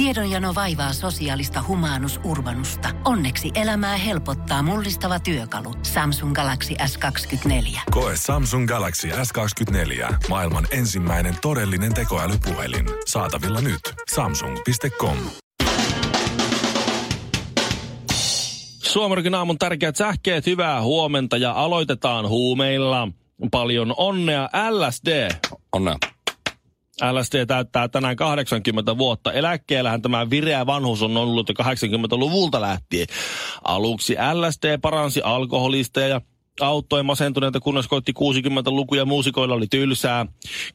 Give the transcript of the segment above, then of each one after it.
Tiedonjano vaivaa sosiaalista humanus urbanusta. Onneksi elämää helpottaa mullistava työkalu. Samsung Galaxy S24. Koe Samsung Galaxy S24. Maailman ensimmäinen todellinen tekoälypuhelin. Saatavilla nyt. Samsung.com. Suomarikin aamun tärkeät sähkeet, hyvää huomenta ja aloitetaan huumeilla. Paljon onnea LSD. Onnea. LSD täyttää tänään 80 vuotta. Eläkkeellähän tämä vireä vanhus on ollut jo 80-luvulta lähtien. Aluksi LSD paransi alkoholisteja ja auttoi masentuneita, kunnes koitti 60-lukuja muusikoilla oli tylsää.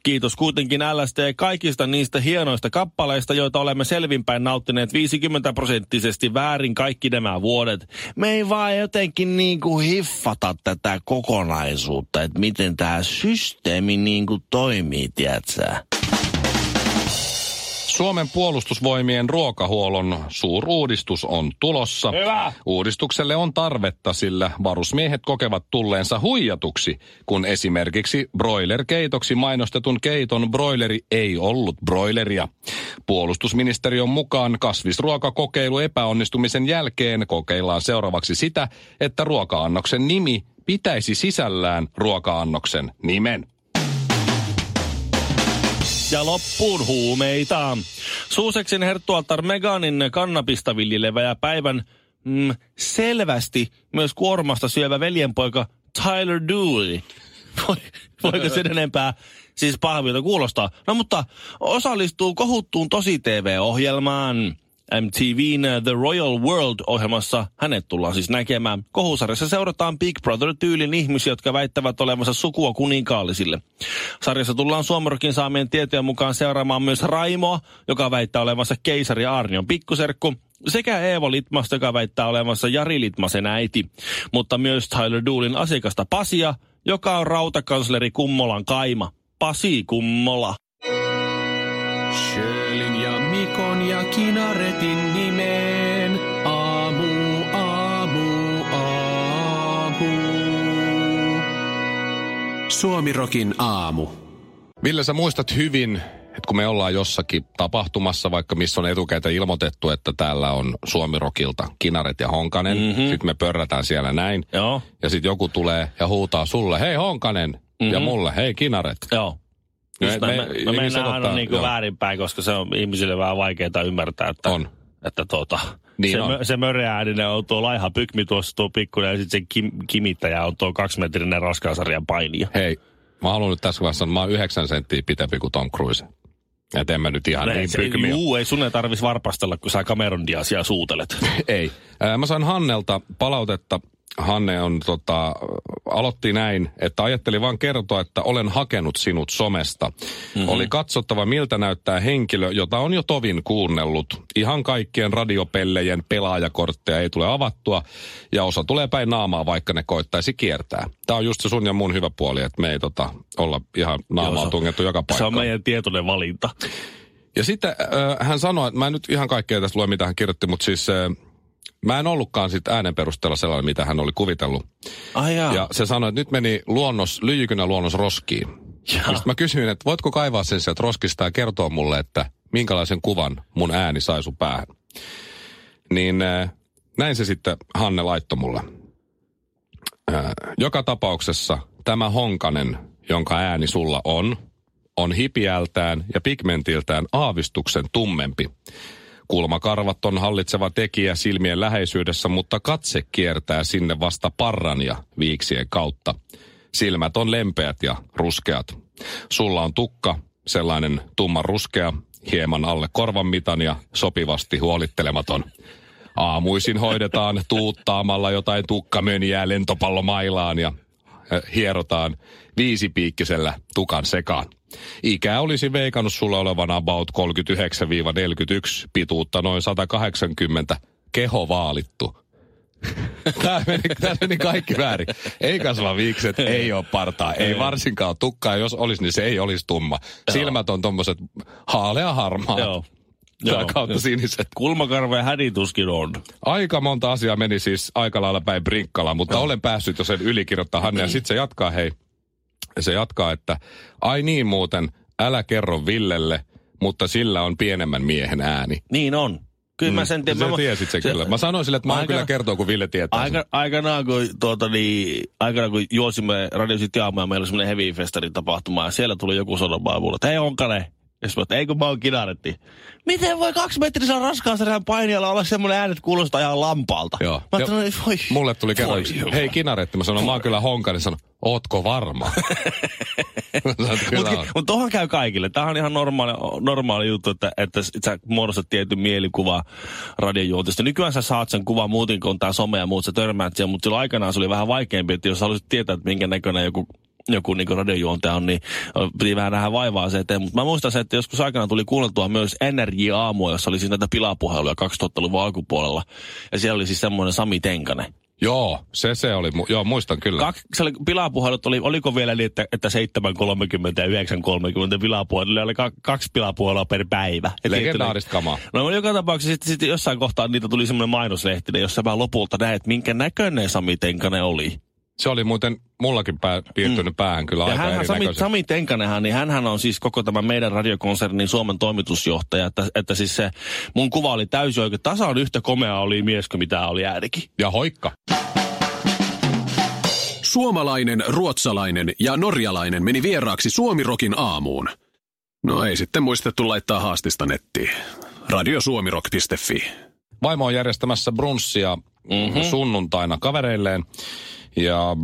Kiitos kuitenkin LSD kaikista niistä hienoista kappaleista, joita olemme selvinpäin nauttineet 50 prosenttisesti väärin kaikki nämä vuodet. Me ei vaan jotenkin niin kuin hiffata tätä kokonaisuutta, että miten tämä systeemi niin kuin toimii, tiedätkö? Suomen puolustusvoimien ruokahuollon suuruudistus on tulossa. Hyvä. Uudistukselle on tarvetta, sillä varusmiehet kokevat tulleensa huijatuksi, kun esimerkiksi broilerkeitoksi mainostetun keiton broileri ei ollut broileria. Puolustusministeriön mukaan kasvisruokakokeilu epäonnistumisen jälkeen kokeillaan seuraavaksi sitä, että ruoka-annoksen nimi pitäisi sisällään ruoka-annoksen nimen. Ja loppuun huumeita. Suuseksin herttualtar Meganin kannabista viljelevä ja päivän mm, selvästi myös kuormasta syövä veljenpoika Tyler Dooley. Voi, voiko sen enempää siis pahvilta kuulostaa? No mutta osallistuu kohuttuun tosi TV-ohjelmaan. MTVn The Royal World-ohjelmassa hänet tullaan siis näkemään. Kohusarjassa seurataan Big Brother-tyylin ihmisiä, jotka väittävät olevansa sukua kuninkaallisille. Sarjassa tullaan Suomorokin saamien tietojen mukaan seuraamaan myös Raimoa, joka väittää olevansa keisari Arnion pikkuserkku, sekä Eevo Litmasta, joka väittää olevansa Jari Litmasen äiti, mutta myös Tyler Doolin asiakasta Pasia, joka on rautakansleri Kummolan kaima. Pasi Kummola. Mikon ja Kinaretin nimeen. Aamu, aamu, aamu. Suomirokin aamu. Ville, sä muistat hyvin, että kun me ollaan jossakin tapahtumassa, vaikka missä on etukäteen ilmoitettu, että täällä on Suomirokilta Kinaret ja Honkanen. Mhm. Mm-hmm. Sitten me pörrätään siellä näin. Joo, Ja sitten joku tulee ja huutaa sulle, hei Honkanen. Mm-hmm. Ja mulle, hei Kinaret. joo. Me- Just me, me- me, mennään aina niin kuin väärinpäin, koska se on ihmisille vähän vaikeaa ymmärtää, että, On. että tuota, Niin se, on. mö, se möreääninen on tuo laiha pykmi tuossa tuo pikkuinen ja sitten se kim, kimittäjä on tuo kaksimetrinen raskaasarjan painija. Hei, mä haluan nyt tässä vaiheessa mä oon yhdeksän senttiä pitempi kuin Tom Cruise. Et en mä nyt ihan niin se, pykmi ole. juu, ei sun ei tarvis varpastella, kun sä Cameron Diazia suutelet. Ei. Mä sain Hannelta palautetta. Hanne on tota, aloitti näin, että ajatteli vaan kertoa, että olen hakenut sinut somesta. Mm-hmm. Oli katsottava, miltä näyttää henkilö, jota on jo tovin kuunnellut. Ihan kaikkien radiopellejen pelaajakortteja ei tule avattua, ja osa tulee päin naamaa, vaikka ne koittaisi kiertää. Tämä on just se sun ja mun hyvä puoli, että me ei tota, olla ihan naamaa Joo, se on- tungettu joka Se paikkaan. on meidän tietoinen valinta. Ja sitten äh, hän sanoi, että mä en nyt ihan kaikkea tästä lue, mitä hän kirjoitti, mutta siis äh, mä en ollutkaan sit äänen perusteella sellainen, mitä hän oli kuvitellut. Ai jaa. Ja se sanoi, että nyt meni luonnos, lyijykynä luonnos roskiin. Sitten mä kysyin, että voitko kaivaa sen sieltä roskista ja kertoa mulle, että minkälaisen kuvan mun ääni sai sun päähän. Niin äh, näin se sitten Hanne laittoi mulle. Äh, joka tapauksessa tämä Honkanen, jonka ääni sulla on, on hipiältään ja pigmentiltään aavistuksen tummempi. Kulmakarvat on hallitseva tekijä silmien läheisyydessä, mutta katse kiertää sinne vasta parran ja viiksien kautta. Silmät on lempeät ja ruskeat. Sulla on tukka, sellainen tumman ruskea, hieman alle korvan mitan ja sopivasti huolittelematon. Aamuisin hoidetaan tuuttaamalla jotain tukkamöniää lentopallomailaan ja hierotaan viisipiikkisellä tukan sekaan. Ikä olisi veikannut sulla olevan about 39-41, pituutta noin 180, keho vaalittu. Tämä meni, tämä meni kaikki väärin. Ei kasva viikset, ei ole partaa, ei varsinkaan tukkaa. Jos olisi, niin se ei olisi tumma. Silmät on tommoset haalea harmaa. Joo. Tää Joo. kautta siniset. Kulmakarvojen hädituskin on. Aika monta asiaa meni siis aika lailla päin brinkkalaan, mutta olen päässyt jo sen ylikirjoittaa Hanne. Ja sitten se jatkaa, hei, se jatkaa, että ai niin muuten, älä kerro Villelle, mutta sillä on pienemmän miehen ääni. Niin on. Kyllä mä sen tiedän. Sä Mä- tiesit sen se- kyllä. Mä sanoin sille, että mä oon kyllä kertoa, kun Ville tietää. sen. Aika, aikanaan, kun, tuota, niin, aikanaan, kun juosimme Radio City aamuja, ja meillä oli semmoinen heavy festarin tapahtuma, ja siellä tuli joku sanomaan mulle, että hei Onkane. Ja sitten mä, että ei kun mä oon kinaretti. Miten voi kaksi metrisen raskaan sarjan painijalla olla semmoinen äänet kuulostaa ihan lampaalta? Joo. Mä Ja ajattelin, että voi. Mulle tuli kerran, hei kinaretti, mä sanoin, mä oon kyllä honkainen, sanon, ootko varma? Sanoin, Mutta mut tohan käy kaikille. Tämä on ihan normaali, normaali juttu, että, että sä muodostat tietyn mielikuva radiojuontista. Nykyään sä saat sen kuvan muuten, kun on tää some ja muut, sä törmäät siihen, mutta silloin aikanaan se oli vähän vaikeampi, että jos sä haluaisit tietää, että minkä näköinen joku joku niin radiojuontaja on, niin piti vähän nähdä vaivaa se eteen. Mutta mä muistan se, että joskus aikana tuli kuunneltua myös NRJ-aamua, jossa oli siis näitä pilapuheluja 2000-luvun alkupuolella. Ja siellä oli siis semmoinen Sami Tenkanen. Joo, se se oli, mu- joo muistan kyllä. Kaksi, pilapuhelut oli, oliko vielä niin, että, että 7.30 ja 9.30 pilapuhelut, oli ka, kaksi pilapuhelua per päivä. Legendaarista kamaa. No joka tapauksessa sitten, sitten jossain kohtaa niitä tuli semmoinen mainoslehtinen, jossa mä lopulta näin, että minkä näköinen Sami Tenkanen oli. Se oli muuten mullakin pää, piirtynyt päähän kyllä Ja aika hänhän, Sami. Sami Tenkanenhan, niin hänhän on siis koko tämän meidän radiokonsernin Suomen toimitusjohtaja, että, että siis se mun kuva oli täysin oikein. Tasan yhtä komea oli mies kuin mitä oli äänikin. Ja hoikka. Suomalainen, ruotsalainen ja norjalainen meni vieraaksi Suomirokin aamuun. No ei sitten muistettu laittaa haastista nettiin. Radiosuomirock.fi. Vaimo on järjestämässä brunssia mm-hmm. sunnuntaina kavereilleen. Ja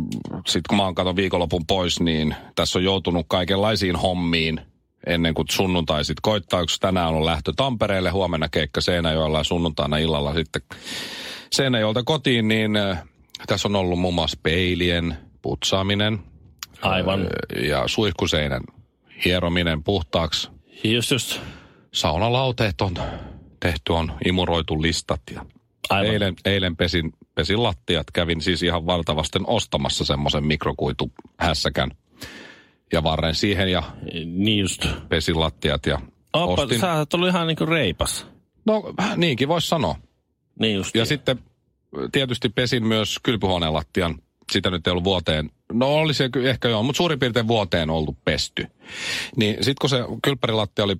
sitten kun mä oon katon viikonlopun pois, niin tässä on joutunut kaikenlaisiin hommiin ennen kuin sunnuntai sitten koittaa. Yksi tänään on lähtö Tampereelle, huomenna keikka Seinäjoella ja sunnuntaina illalla sitten Seinäjoelta kotiin, niin äh, tässä on ollut muun muassa peilien putsaaminen. Aivan. äh, Ja suihkuseinän hierominen puhtaaksi. Just, just. Saunalauteet on tehty, on imuroitu listat ja Aivan. Eilen, eilen pesin, pesin lattiat. Kävin siis ihan valtavasten ostamassa semmoisen mikrokuituhässäkän ja varren siihen ja Niin just. pesin lattiat ja Oppa, ostin. sä oot ollut ihan niinku reipas. No niinkin voisi sanoa. Niin just. Ja sitten tietysti pesin myös kylpyhuoneen lattian. Sitä nyt ei ollut vuoteen. No oli se ehkä joo, mutta suurin piirtein vuoteen ollut pesty. Niin sitten kun se kylppärilattia oli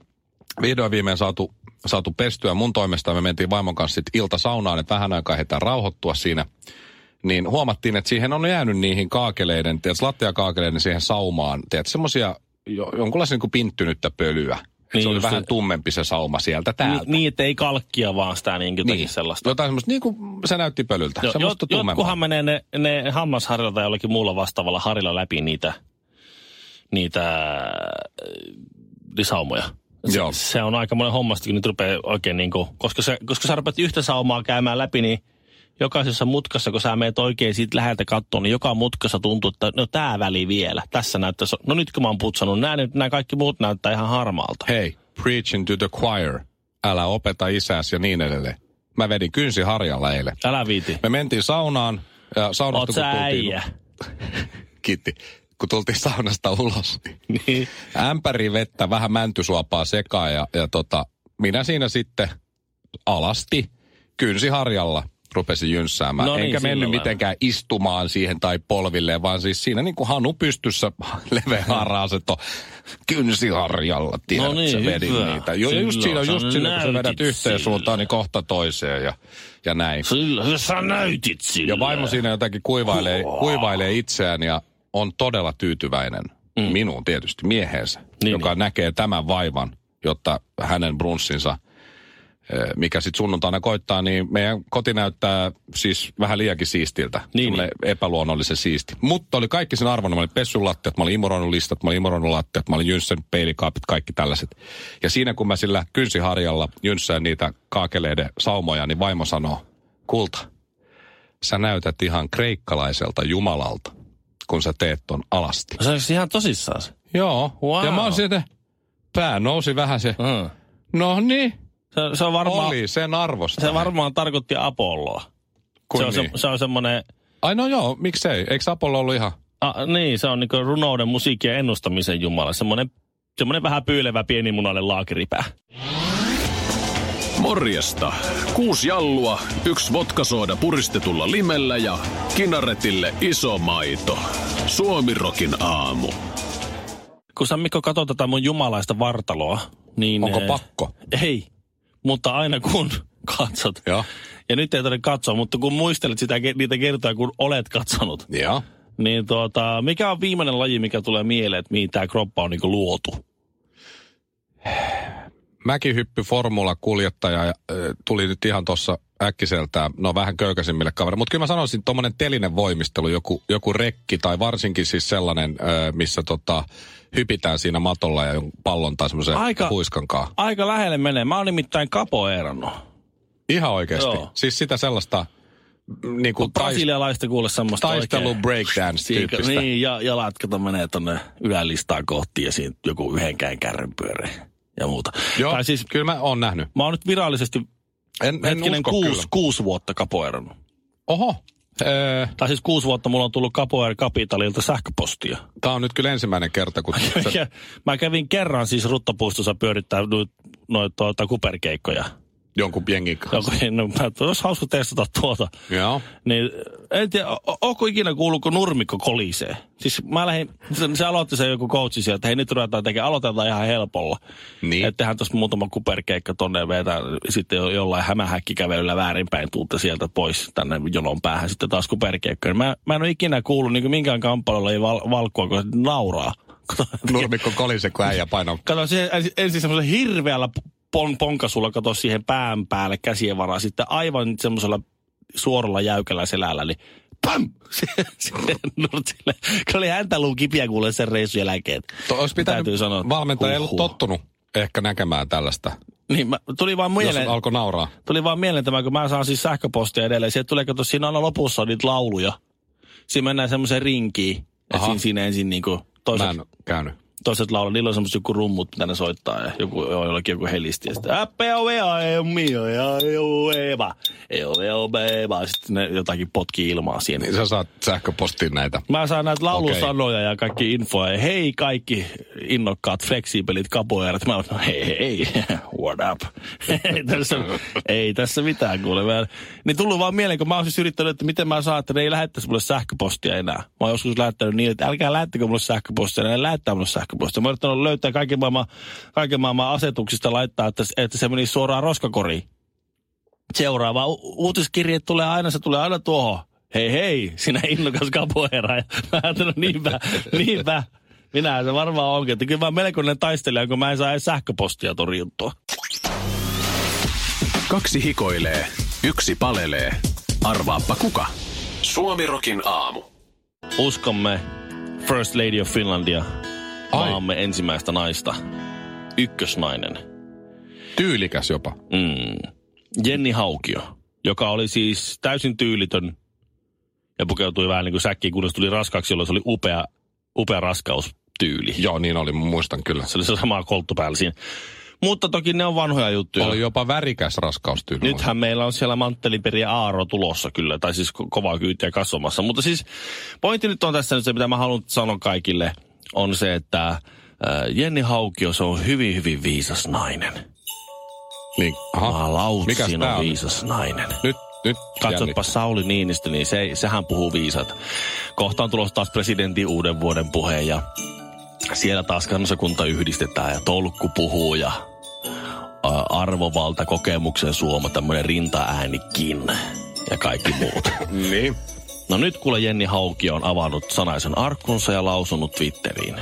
vihdoin viimein saatu, saatu pestyä mun toimesta, me mentiin vaimon kanssa sitten iltasaunaan, että vähän aikaa heitä rauhoittua siinä. Niin huomattiin, että siihen on jäänyt niihin kaakeleiden, tiedätkö, lattiakaakeleiden siihen saumaan, tiedätkö, semmoisia jo, jonkunlaisia niin pinttynyttä pölyä. Et Niin se oli vähän se- tummempi se sauma sieltä täältä. Ni, niin, että ei kalkkia vaan sitä niin jotakin niin. sellaista. Jotain semmoista, niin kuin se näytti pölyltä. Jo, semmoista jot, tummempaa. jotkuhan menee ne, ne hammasharjalla tai jollakin muulla vastaavalla harilla läpi niitä, niitä äh, saumoja. Se, Joo. se on aika monen hommasta, kun nyt rupeaa oikein niin kuin, koska, se, koska sä rupeat yhtä saumaa käymään läpi, niin jokaisessa mutkassa, kun sä meet oikein siitä läheltä kattoon, niin joka mutkassa tuntuu, että no tää väli vielä. Tässä näyttäisi, no nyt kun mä oon putsannut nämä, nyt nämä kaikki muut näyttää ihan harmaalta. Hei, preaching to the choir. Älä opeta isäs ja niin edelleen. Mä vedin kynsi harjalla eilen. Älä viiti. Me mentiin saunaan ja saunasta Oot kun tultiin... Kiitti. Kun tultiin saunasta ulos, niin Niin. ämpäri vettä, vähän mäntysuopaa sekaan ja, ja tota, minä siinä sitten alasti kynsiharjalla rupesin jynssäämään. No niin, Enkä mennyt lailla. mitenkään istumaan siihen tai polvilleen, vaan siis siinä niin kuin hanu pystyssä leveä haraseto kynsiharjalla, tiedätkö, No niin, vedin hyvä. niitä. Jo, just Silloin siinä, sä just siinä, kun sä vedät yhteen sillä. suuntaan, niin kohta toiseen ja, ja näin. Sillä, sä näytit sillä. Ja vaimo siinä jotenkin kuivailee, kuivailee itseään ja on todella tyytyväinen mm. minuun tietysti, mieheensä, Niin, niin, joka niin. näkee tämän vaivan, jotta hänen brunssinsa, eh, mikä sitten sunnuntaina koittaa, niin meidän koti näyttää siis vähän liiankin siistiltä. Niin, Semmoinen epäluonnollisen siisti. Mutta oli kaikki sen arvon. Mä olin pessun lattiat, mä olin imuroinut listat, mä olin imuroinut lattiat, mä olin jynssän peilikaapit, kaikki tällaiset. Ja siinä kun mä sillä kynsiharjalla jynssään niitä kaakeleiden saumoja, niin vaimo sanoo, kulta, sä näytät ihan kreikkalaiselta jumalalta, kun sä teet ton alasti. Se olisi ihan tosissaan se. Joo. Wow. Ja mä oon sitten, pää nousi vähän se, Mm. no niin, Se, se, on varmaan, oli sen arvosta. se varmaan tarkoitti Apolloa. Kun Se on, niin. se, se on semmoinen, Ai no joo, miksei? Eikö Apollo ollut ihan... a, niin se on niinku runouden, musiikin ja ennustamisen jumala. Semmoinen, semmoinen vähän pyylevä pienimunainen laakiripää. Morjesta. Kuusi jallua, yksi vodkasooda puristetulla limellä ja kinaretille iso maito. Suomirokin aamu. Kun sä Mikko katsot tätä mun jumalaista vartaloa, Niin, Onko eh, pakko? Ei, mutta aina kun katsot. Joo. Ja nyt ei tarvitse katsoa, mutta kun muistelet sitä, niitä kertoja, kun olet katsonut, Joo. niin tuota, mikä on viimeinen laji, mikä tulee mieleen, että mihin tämä kroppa on niin luotu? Mäkihyppy formula-kuljettaja äh, tuli nyt ihan tuossa äkkiseltään, no vähän köykäisimmille kavereille. Mutta kyllä mä sanoisin, tuommoinen telinen voimistelu, joku, joku rekki tai varsinkin siis sellainen, äh, missä tota, hypitään siinä matolla ja pallon tai semmoisen Aika- huiskankaa. Aika lähelle menee. Mä oon nimittäin kapoeerannut. Ihan oikeasti. Joo. Siis sitä sellaista niin kuin Brasilialaista kuule semmoista taistelu breakdance-tyyppistä. Niin, ja jalat kato menee tonne ylälistaan kohti ja siinä joku yhdenkään kärryn pyörii ja muuta. Joo, Tai siis kyllä mä oon nähnyt. mä oon nyt virallisesti En, en hetkinen usko kuusi, kyllä. kuusi vuotta kapoerannut. Oho. Öö, Tai siis kuusi vuotta mulla on tullut Capoeira Capitalilta sähköpostia. Tämä on nyt kyllä ensimmäinen kerta, kun sä, mä kävin kerran siis Ruttapuistossa pyörittää noita noit, tuota, kuperkeikkoja. Jonkun jengin kanssa. Joku, no, mä, olisi hauska testata tuota. Joo. Niin, en tiedä, o- onko ikinä kuullut, kun nurmikko kolisee? Siis mä lähdin, se, se aloitti se joku coachi sieltä, että hei nyt ruvetaan tekemään, aloitetaan ihan helpolla. Niin. Että tehdään tuossa muutama kuperkeikka tonne ja vetää sitten jo, jollain hämähäkkikävelyllä väärinpäin tuutte sieltä pois tänne jonon päähän sitten taas kuperkeikka. Mä, mä en ole ikinä kuullut niin minkään kamppailulla ei val, valkua, kun nauraa. Nurmikko kolise, kun äijä painaa. Kato, se ensin, semmoisella hirveällä pon, ponkasulla, kato siihen pään päälle käsien varaan, sitten aivan semmoisella suoralla jäykällä selällä, niin pam! Nurtsille. Kyllä oli häntä luu kipiä kuulee sen reissun jälkeen. To, olisi pitänyt Täytyy sanoa, valmentaja ei ollut tottunut ehkä näkemään tällaista, Niin, mä, tuli vaan jos mieleen, alkoi nauraa. tuli vaan mieleen tämä, kun mä saan siis sähköpostia edelleen. Sieltä tulee, kato, siinä aina lopussa on niitä lauluja. Siinä mennään semmoiseen rinkiin. Aha. siinä, siinä ensin niinku Mä toiset, en käynyt. Toiset laulaa, niillä on semmoiset joku rummut, mitä ne soittaa. Ja joku, jollakin joku helisti. Ja sitten, "Appea vea, ei mio, ja ei eva, ei ole eva. Sitten ne jotakin potkii ilmaa siihen. Niin sä saat sähköpostiin näitä. Mä saan näitä laulusanoja ja kaikki infoa. Ja hei kaikki innokkaat, fleksiipelit kapoerat. Mä oon, no hei hei, what up? ei, tässä, ei tässä mitään kuule. Mä, niin tullut vaan mieleen, kun mä oon siis yrittänyt, että miten mä saan, että ne ei lähettäisi mulle sähköpostia enää. Mä oon joskus lähettänyt niin, että älkää lähettäkö mulle sähköpostia, ne lähettää mulle sähköpostia. Mä oon yrittänyt löytää kaiken maailman, kaiken maailman asetuksista laittaa, että, että se menisi suoraan roskakoriin seuraava u- uutiskirje tulee aina, se tulee aina tuohon. Hei hei, sinä innokas kapoeera. Ja mä ajattelin, niinpä, niinpä. Minä se varmaan onkin. Että kyllä mä melkoinen taistelija, kun mä en saa edes sähköpostia torjuttua. Kaksi hikoilee, yksi palelee. Arvaappa kuka? Suomirokin aamu. Uskomme First Lady of Finlandia, Ai. maamme ensimmäistä naista. Ykkösnainen. Tyylikäs jopa. Mm. Jenni Haukio, joka oli siis täysin tyylitön ja pukeutui vähän niin kuin säkkiin, kunnes tuli raskaaksi, jolloin se oli upea, upea raskaustyyli. Joo, niin oli, muistan kyllä. Se oli se sama kolttu päällä siinä. Mutta toki ne on vanhoja juttuja. Oli jopa värikäs raskaustyyli. Nythän meillä on siellä Manttelinperi ja Aaro tulossa kyllä, tai siis ko- kovaa kyytiä kasvamassa. Mutta siis pointti nyt on tässä nyt se, mitä mä haluan sanoa kaikille, on se, että Jenni Haukio, se on hyvin, hyvin viisas nainen. Niin, aha. Maalautsin on viisas nainen. Nyt, nyt Katsotpa. Sauli Niinistö, niin se, sehän puhuu viisaita. Kohta on tulossa taas presidentin uuden vuoden puhe ja siellä taas kansakunta yhdistetään ja tolkku puhuu ja ä, arvovalta kokemuksen suoma tämmöinen rintaäänikin ja kaikki muut. Niin. No nyt kuule Jenni Hauki on avannut sanaisen arkkunsa ja lausunut Twitteriin.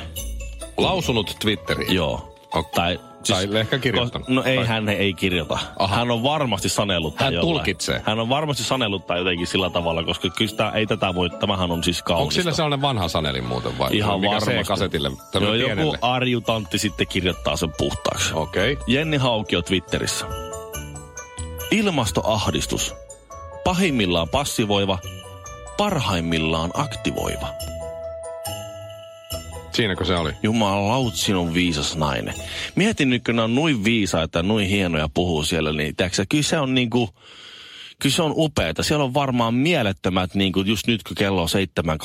Lausunut Twitteriin. Joo. Ok. Tai, Tai ehkä kirjoittanut. No ei, Tai- hän ei kirjoita. Aha. Hän on varmasti sanellut Hän jollain. tulkitsee. Hän on varmasti sanellut tai jotenkin sillä tavalla, koska kyllä sitä, ei tätä voi, tämähän on siis kaunista. Onko sillä sellainen vanha saneli muuten vai? Ihan mikä varmasti. C-kasetille? Joo, Tämmöinen joku pienelle. arjutantti sitten kirjoittaa sen puhtaaksi. Okei. Okay. Jenni Haukio Twitterissä. Ilmastoahdistus. Pahimmillaan passivoiva, parhaimmillaan aktivoiva. Siinäkö se oli? Jumalaut, sinun viisas nainen. Mietin nyt, kun ne on noin viisaita ja noin hienoja puhuu siellä, niin tiedätkö, sä, kyllä se on niinku, kyllä se on upeeta. Siellä on varmaan mielettömät, niin kuin just nyt kun kello on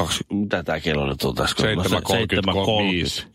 7.20, mitä tämä kello nyt on tässä? 7.35.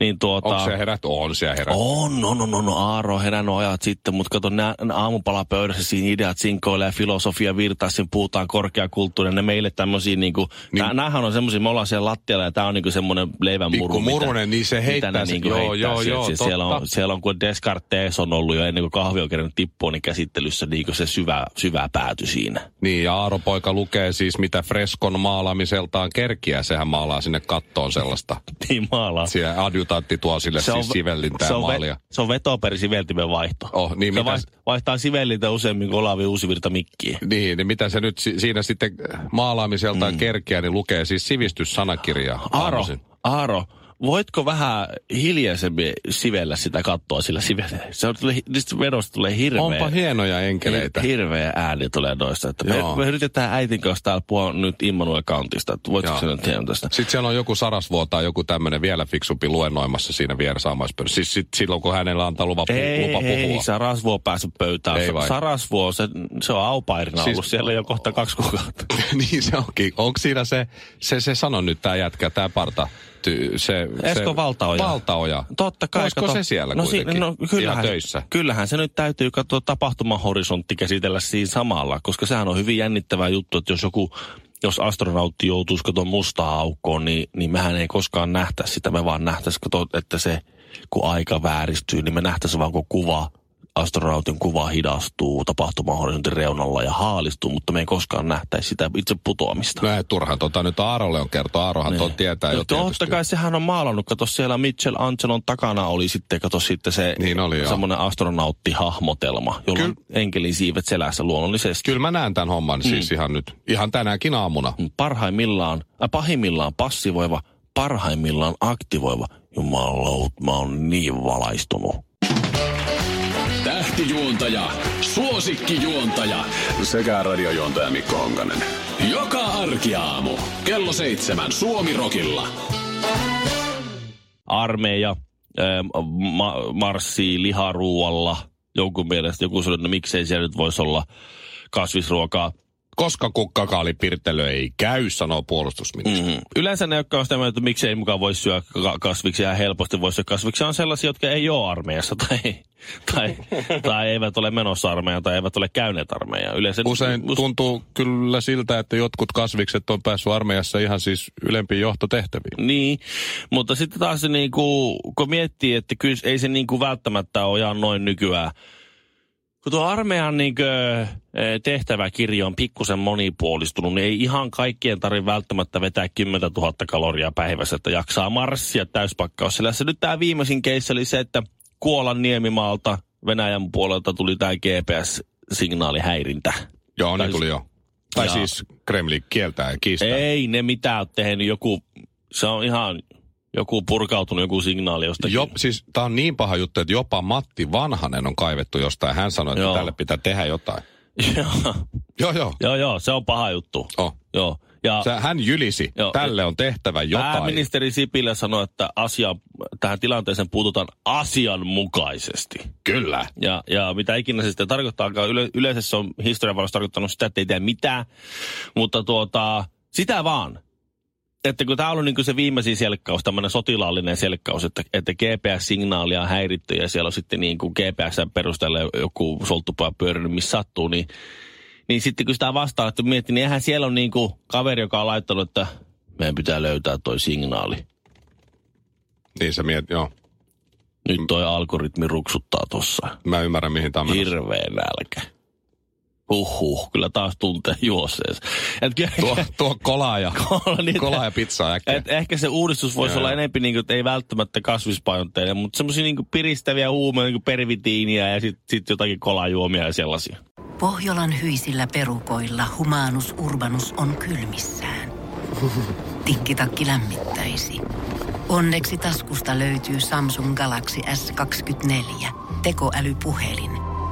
Niin tuota... Onko se herät? On siellä herät. On, on, on, on, Aaro on herännyt ajat sitten, mutta kato, nää, nää aamupalapöydässä siinä ideat sinkoilee ja filosofia virtaa, siinä puhutaan korkeakulttuuria, ne meille tämmöisiä niinku, niin, niin, näähän on semmoisia, me ollaan siellä lattialla ja tää on niinku semmoinen leivänmuru. Pikku murunen, niin se heittää ne niinku joo, heittää joo, sieltä. joo, Siis totta. siellä, on, siellä on, kun Descartes on ollut jo ennen kuin kahvi on kerännyt tippuun, niin käsittelyssä niinku se syvä, syvä pääty siinä. Niin, ja Aaro poika lukee siis mitä freskon maalaamiseltaan kerkiä. Sehän maalaa sinne kattoon sellaista. Niin maalaa. Siellä adjutantti tuo sille siis sivellintää se on, maalia. se on vetoperi siveltimen vaihto. Oh, niin se mitä- vaihtaa, sivellintä useammin kuin Olavi Uusivirta mikkiä. Niin, niin mitä se nyt si- siinä sitten maalaamiseltaan mm. kerkeä, niin lukee siis sivistyssanakirjaa. Aaro, aamuisin. Voitko vähän hiljaisemmin sivellä sitä kattoa sillä sivellä? Se on, tulee, niistä vedosta tulee hirveä. Onpa hienoja enkeleitä. Hi- Hirveä ääni tulee noista. Että me, Joo. me, yritetään äitin kanssa täällä puhua nyt Immanuel Countista. Että voitko sä nyt hieman tästä? Sitten siellä on joku Sarasvuo tai joku tämmöinen vielä fiksumpi luennoimassa siinä vieressä saamaispöydässä. Siis sit, silloin, kun hänellä antaa lupa, pu- Ei, lupa puhua. ei, Sarasvuo pääsy pöytään. Ei vai? Sarasvuo, se, se on aupairina siis, ollut siellä jo kohta kaksi kuukautta. niin se onkin. Onko siinä se, se, se sano nyt tämä jätkä, tämä parta, ty, se, Esko se, Valtaoja. Valtaoja. Totta kai. Olisiko kato- se siellä no, kuitenkin? no, kyllähän, Ihan töissä. Kyllähän se nyt täytyy katsoa tapahtumahorisontti käsitellä siinä samalla, koska sehän on hyvin jännittävä juttu, että jos joku jos astronautti joutuisi kato mustaan aukkoon, niin, niin mehän ei koskaan nähtäisi sitä. Me vaan nähtäisi, kato, että se, kun aika vääristyy, niin me nähtäisi vaan, kun kuva, astronautin kuva hidastuu tapahtumahorisontin reunalla ja haalistuu, mutta me ei koskaan nähtäisi sitä itse putoamista. No ei, turhaan tota nyt Aarolle on kertoa. Aarohan niin. tietää jo no, tietysti. totta kai sehän on maalannut. Kato siellä Mitchell Angelon takana oli sitten, kato sitten se Niin oli, semmoinen astronauttihahmotelma, jolla on enkelin siivet selässä luonnollisesti. Kyllä mä näen tämän homman Mm. siis ihan nyt. Ihan tänäänkin aamuna. Parhaimmillaan, äh, pahimmillaan passivoiva, parhaimmillaan aktivoiva. Jumalaut, mä oon niin valaistunut. Tähtijuontaja, suosikkijuontaja sekä radiojuontaja Mikko Honkanen. Joka arkiaamu kello seitsemän Suomirokilla. Armeija äh, ma- marssii liharuualla. Jonkun mielestä joku sanoi, että no miksei siellä nyt voisi olla kasvisruokaa. Koska kukkakaalipirtelö ei käy, sanoo puolustusministeri. Mm. Yleensä ne, jotka on sitä mieltä, että miksei mukaan voisi syödä ka- kasviksia ja helposti voisi syödä kasviksia, on sellaisia, jotka ei ole armeijassa tai, tai, tai eivät ole menossa armeijaan tai eivät ole käyneet armeijaan. Yleensä, Usein mus- tuntuu kyllä siltä, että jotkut kasvikset on päässyt armeijassa ihan siis ylempiin johtotehtäviin. Niin, mutta sitten taas se niinku, kun miettii, että kyllä ei se niinku välttämättä ole ihan noin nykyään. Kun tuo armeijan niinku, eh, tehtäväkirja on pikkusen monipuolistunut, niin ei ihan kaikkien tarvitse välttämättä vetää 10 000 kaloria päivässä, että jaksaa marssia täyspakkaus. Sillä se nyt tämä viimeisin keissi oli se, että Kuolan Niemimaalta Venäjän puolelta tuli tämä GPS-signaalihäirintä. Joo, Tai niin tuli jo. Tai Ja- siis Kremli kieltää ja kiistää. Ei ne mitään ole tehnyt. Joku, se on ihan joku purkautunut joku signaali jostakin. Jo, siis tää on niin paha juttu, että jopa Matti Vanhanen on kaivettu jostain. Hän sanoi, että Joo. tälle pitää tehdä jotain. joo, Joo, joo. joo, joo, se on paha juttu. Oh. Joo. Ja Sä, hän jylisi. Joo. Tälle on tehtävä jotain. pääministeri Sipilä sanoi, että asia, tähän tilanteeseen puututaan asianmukaisesti. Kyllä. Ja, ja mitä ikinä se sitten tarkoittaakaan, yle, yleensä se on historian tarkoittanut sitä, että ei tee mitään, mutta tuota, sitä vaan. Että kun tämä on niin se viimeisin selkkaus, tämmöinen sotilaallinen selkkaus, että, että GPS-signaalia on häiritty ja siellä on sitten niin kuin GPS perusteella joku solttupoja pyörinyt, missä sattuu, niin, niin sitten kun sitä vastaa, että miettii, niin eihän siellä on niin kuin kaveri, joka on laittanut, että meidän pitää löytää toi signaali. Niin sä miet, joo. Nyt toi algoritmi ruksuttaa tuossa. Mä ymmärrän, mihin tämä on. Hirveä nälkä. Huhhuh, kyllä taas tuntee. Et, ky- Tuo, tuo kolaa ja, Kola, niin, kolaa ja pizzaa äkkiä. et ehkä se uudistus voisi Joo, olla enempi, niin kuin, että ei välttämättä kasvispainotteinen, mutta semmoisia niin piristäviä huumeja, niin pervitiiniä ja sitten sit jotakin kolajuomia ja sellaisia. Pohjolan hyisillä perukoilla humanus urbanus on kylmissään. Tikkitakki lämmittäisi. Onneksi taskusta löytyy Samsung Galaxy S24. Tekoälypuhelin.